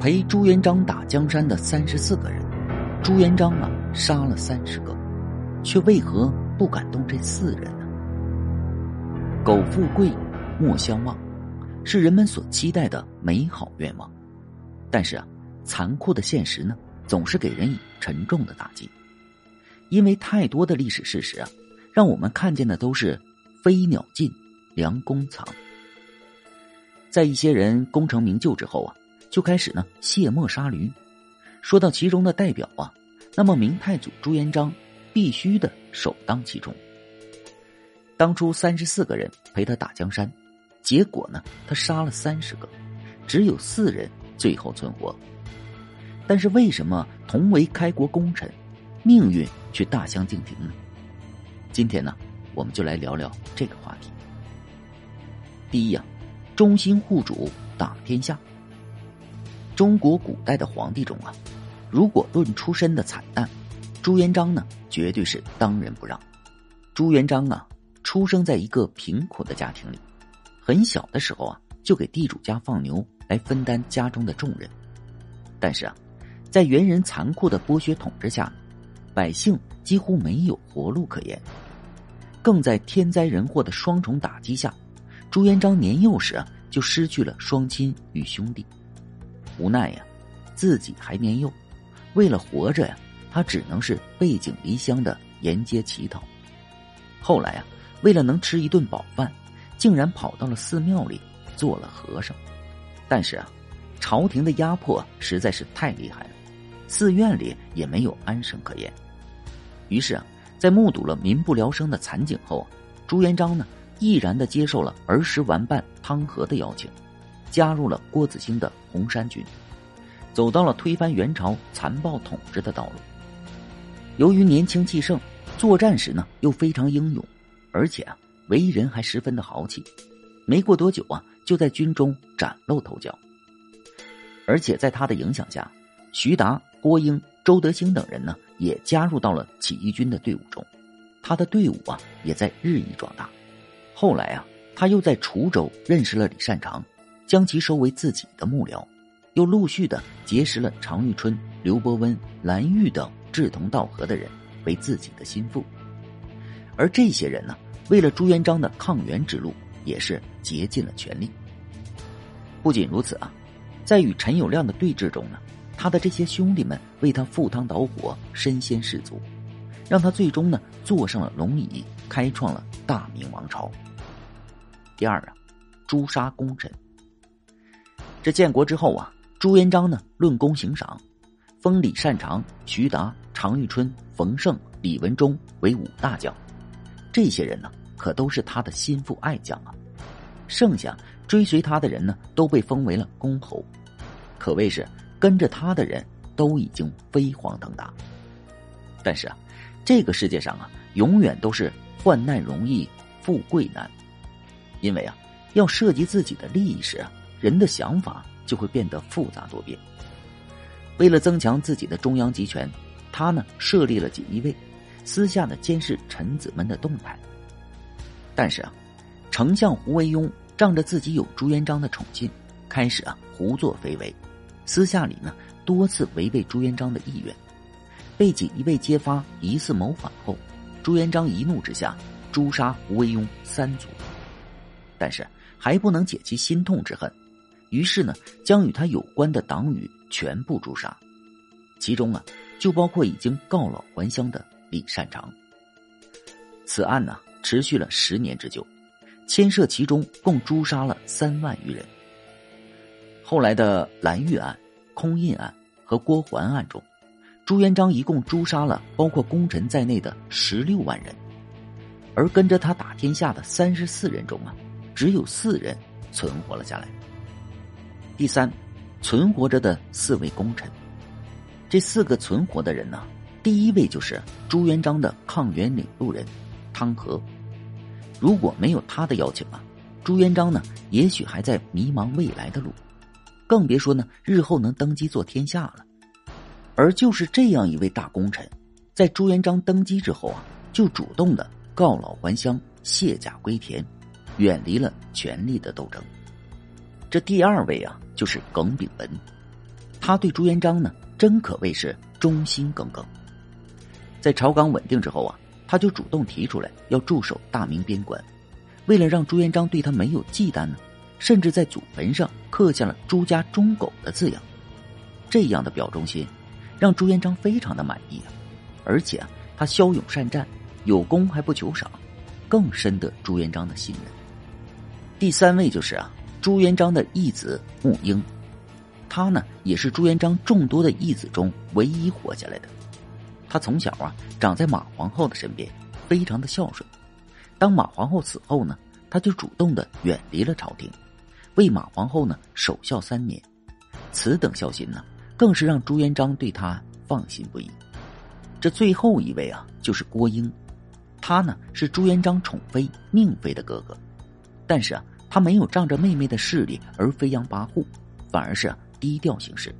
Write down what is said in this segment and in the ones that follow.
陪朱元璋打江山的三十四个人，朱元璋啊杀了三十个，却为何不敢动这四人呢？苟富贵，莫相忘，是人们所期待的美好愿望。但是啊，残酷的现实呢，总是给人以沉重的打击。因为太多的历史事实啊，让我们看见的都是飞鸟尽，良弓藏。在一些人功成名就之后啊，就开始呢卸磨杀驴。说到其中的代表啊，那么明太祖朱元璋必须的首当其冲。当初三十四个人陪他打江山，结果呢，他杀了三十个，只有四人最后存活。但是为什么同为开国功臣，命运却大相径庭呢？今天呢，我们就来聊聊这个话题。第一呀。忠心护主，打天下。中国古代的皇帝中啊，如果论出身的惨淡，朱元璋呢绝对是当仁不让。朱元璋啊，出生在一个贫苦的家庭里，很小的时候啊，就给地主家放牛来分担家中的重任。但是啊，在元人残酷的剥削统治下，百姓几乎没有活路可言，更在天灾人祸的双重打击下。朱元璋年幼时啊，就失去了双亲与兄弟，无奈呀，自己还年幼，为了活着呀，他只能是背井离乡的沿街乞讨。后来啊，为了能吃一顿饱饭，竟然跑到了寺庙里做了和尚。但是啊，朝廷的压迫实在是太厉害了，寺院里也没有安生可言。于是啊，在目睹了民不聊生的惨景后，朱元璋呢。毅然的接受了儿时玩伴汤和的邀请，加入了郭子兴的红衫军，走到了推翻元朝残暴统治的道路。由于年轻气盛，作战时呢又非常英勇，而且啊为人还十分的豪气，没过多久啊就在军中崭露头角。而且在他的影响下，徐达、郭英、周德兴等人呢也加入到了起义军的队伍中，他的队伍啊也在日益壮大。后来啊，他又在滁州认识了李善长，将其收为自己的幕僚，又陆续的结识了常遇春、刘伯温、蓝玉等志同道合的人为自己的心腹。而这些人呢，为了朱元璋的抗元之路，也是竭尽了全力。不仅如此啊，在与陈友谅的对峙中呢，他的这些兄弟们为他赴汤蹈火，身先士卒，让他最终呢坐上了龙椅，开创了大明王朝。第二啊，诛杀功臣。这建国之后啊，朱元璋呢论功行赏，封李善长、徐达、常遇春、冯胜、李文忠为五大将。这些人呢，可都是他的心腹爱将啊。剩下追随他的人呢，都被封为了公侯，可谓是跟着他的人都已经飞黄腾达。但是啊，这个世界上啊，永远都是患难容易，富贵难。因为啊，要涉及自己的利益时啊，人的想法就会变得复杂多变。为了增强自己的中央集权，他呢设立了锦衣卫，私下的监视臣子们的动态。但是啊，丞相胡惟庸仗着自己有朱元璋的宠信，开始啊胡作非为，私下里呢多次违背朱元璋的意愿，被锦衣卫揭发疑似谋反后，朱元璋一怒之下诛杀胡惟庸三族。但是还不能解其心痛之恨，于是呢，将与他有关的党羽全部诛杀，其中啊，就包括已经告老还乡的李善长。此案呢，持续了十年之久，牵涉其中共诛杀了三万余人。后来的蓝玉案、空印案和郭桓案中，朱元璋一共诛杀了包括功臣在内的十六万人，而跟着他打天下的三十四人中啊。只有四人存活了下来。第三，存活着的四位功臣，这四个存活的人呢，第一位就是朱元璋的抗元领路人汤和。如果没有他的邀请啊，朱元璋呢，也许还在迷茫未来的路，更别说呢日后能登基做天下了。而就是这样一位大功臣，在朱元璋登基之后啊，就主动的告老还乡，卸甲归田。远离了权力的斗争。这第二位啊，就是耿炳文。他对朱元璋呢，真可谓是忠心耿耿。在朝纲稳定之后啊，他就主动提出来要驻守大明边关，为了让朱元璋对他没有忌惮呢，甚至在祖坟上刻下了“朱家忠狗”的字样。这样的表忠心，让朱元璋非常的满意啊！而且啊，他骁勇善战，有功还不求赏，更深得朱元璋的信任。第三位就是啊，朱元璋的义子穆英，他呢也是朱元璋众多的义子中唯一活下来的。他从小啊长在马皇后的身边，非常的孝顺。当马皇后死后呢，他就主动的远离了朝廷，为马皇后呢守孝三年。此等孝心呢，更是让朱元璋对他放心不已。这最后一位啊，就是郭英，他呢是朱元璋宠妃宁妃的哥哥，但是啊，他没有仗着妹妹的势力而飞扬跋扈，反而是低调行事，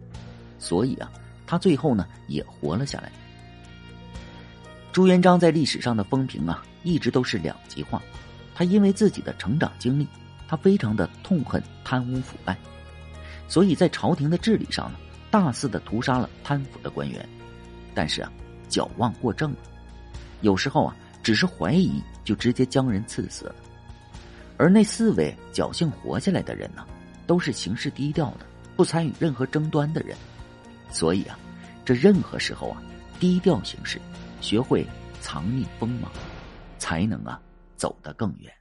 所以啊，他最后呢也活了下来。朱元璋在历史上的风评啊，一直都是两极化。他因为自己的成长经历，他非常的痛恨贪污腐败，所以在朝廷的治理上呢，大肆的屠杀了贪腐的官员。但是啊，矫枉过正了，有时候啊，只是怀疑就直接将人赐死了。而那四位侥幸活下来的人呢，都是行事低调的，不参与任何争端的人。所以啊，这任何时候啊，低调行事。学会藏匿锋芒，才能啊走得更远。